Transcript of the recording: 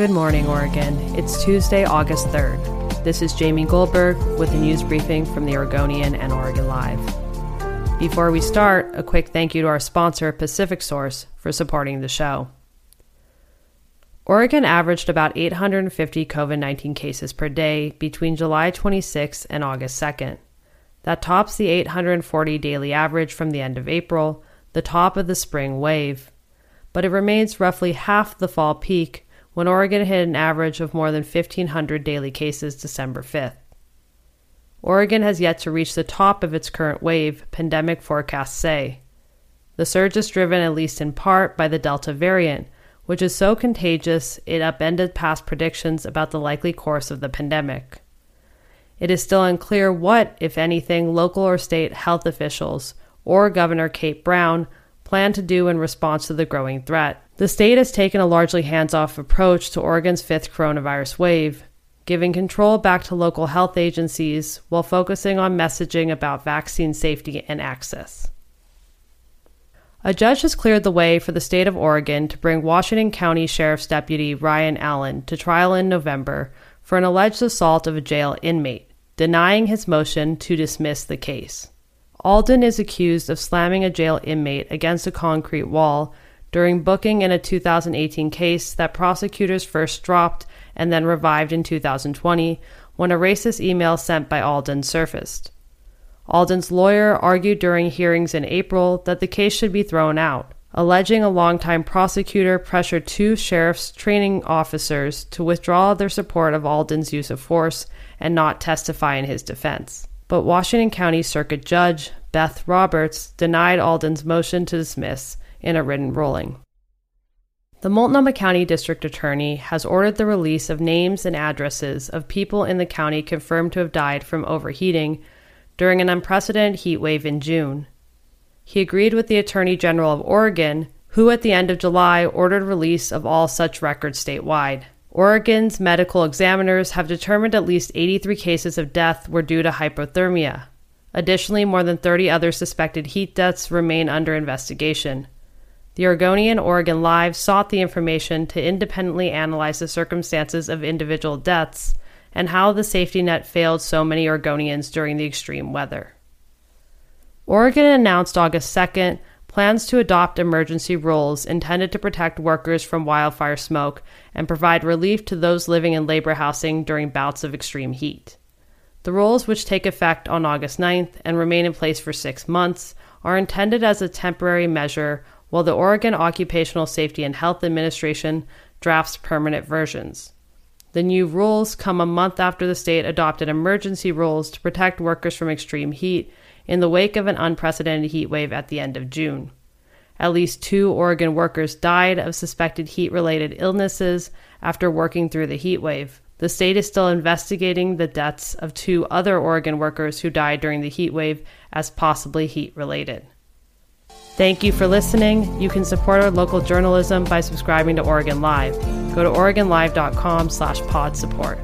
Good morning, Oregon. It's Tuesday, August 3rd. This is Jamie Goldberg with a news briefing from the Oregonian and Oregon Live. Before we start, a quick thank you to our sponsor, Pacific Source, for supporting the show. Oregon averaged about 850 COVID 19 cases per day between July 26 and August 2nd. That tops the 840 daily average from the end of April, the top of the spring wave. But it remains roughly half the fall peak when Oregon hit an average of more than 1,500 daily cases December 5th. Oregon has yet to reach the top of its current wave, pandemic forecasts say. The surge is driven at least in part by the Delta variant, which is so contagious it upended past predictions about the likely course of the pandemic. It is still unclear what, if anything, local or state health officials or Governor Kate Brown plan to do in response to the growing threat. The state has taken a largely hands off approach to Oregon's fifth coronavirus wave, giving control back to local health agencies while focusing on messaging about vaccine safety and access. A judge has cleared the way for the state of Oregon to bring Washington County Sheriff's Deputy Ryan Alden to trial in November for an alleged assault of a jail inmate, denying his motion to dismiss the case. Alden is accused of slamming a jail inmate against a concrete wall during booking in a 2018 case that prosecutors first dropped and then revived in 2020 when a racist email sent by Alden surfaced. Alden's lawyer argued during hearings in April that the case should be thrown out, alleging a longtime prosecutor pressured two sheriff's training officers to withdraw their support of Alden's use of force and not testify in his defense. But Washington County Circuit Judge Beth Roberts denied Alden's motion to dismiss in a written ruling. The Multnomah County District Attorney has ordered the release of names and addresses of people in the county confirmed to have died from overheating during an unprecedented heat wave in June. He agreed with the Attorney General of Oregon, who at the end of July ordered release of all such records statewide. Oregon's medical examiners have determined at least 83 cases of death were due to hyperthermia. Additionally, more than 30 other suspected heat deaths remain under investigation. The Oregonian Oregon Live sought the information to independently analyze the circumstances of individual deaths and how the safety net failed so many Oregonians during the extreme weather. Oregon announced August 2nd plans to adopt emergency rules intended to protect workers from wildfire smoke and provide relief to those living in labor housing during bouts of extreme heat. The rules, which take effect on August 9th and remain in place for six months, are intended as a temporary measure while the Oregon Occupational Safety and Health Administration drafts permanent versions. The new rules come a month after the state adopted emergency rules to protect workers from extreme heat in the wake of an unprecedented heat wave at the end of June. At least two Oregon workers died of suspected heat related illnesses after working through the heat wave. The state is still investigating the deaths of two other Oregon workers who died during the heat wave as possibly heat related. Thank you for listening. You can support our local journalism by subscribing to Oregon Live. Go to OregonLive.com slash pod support.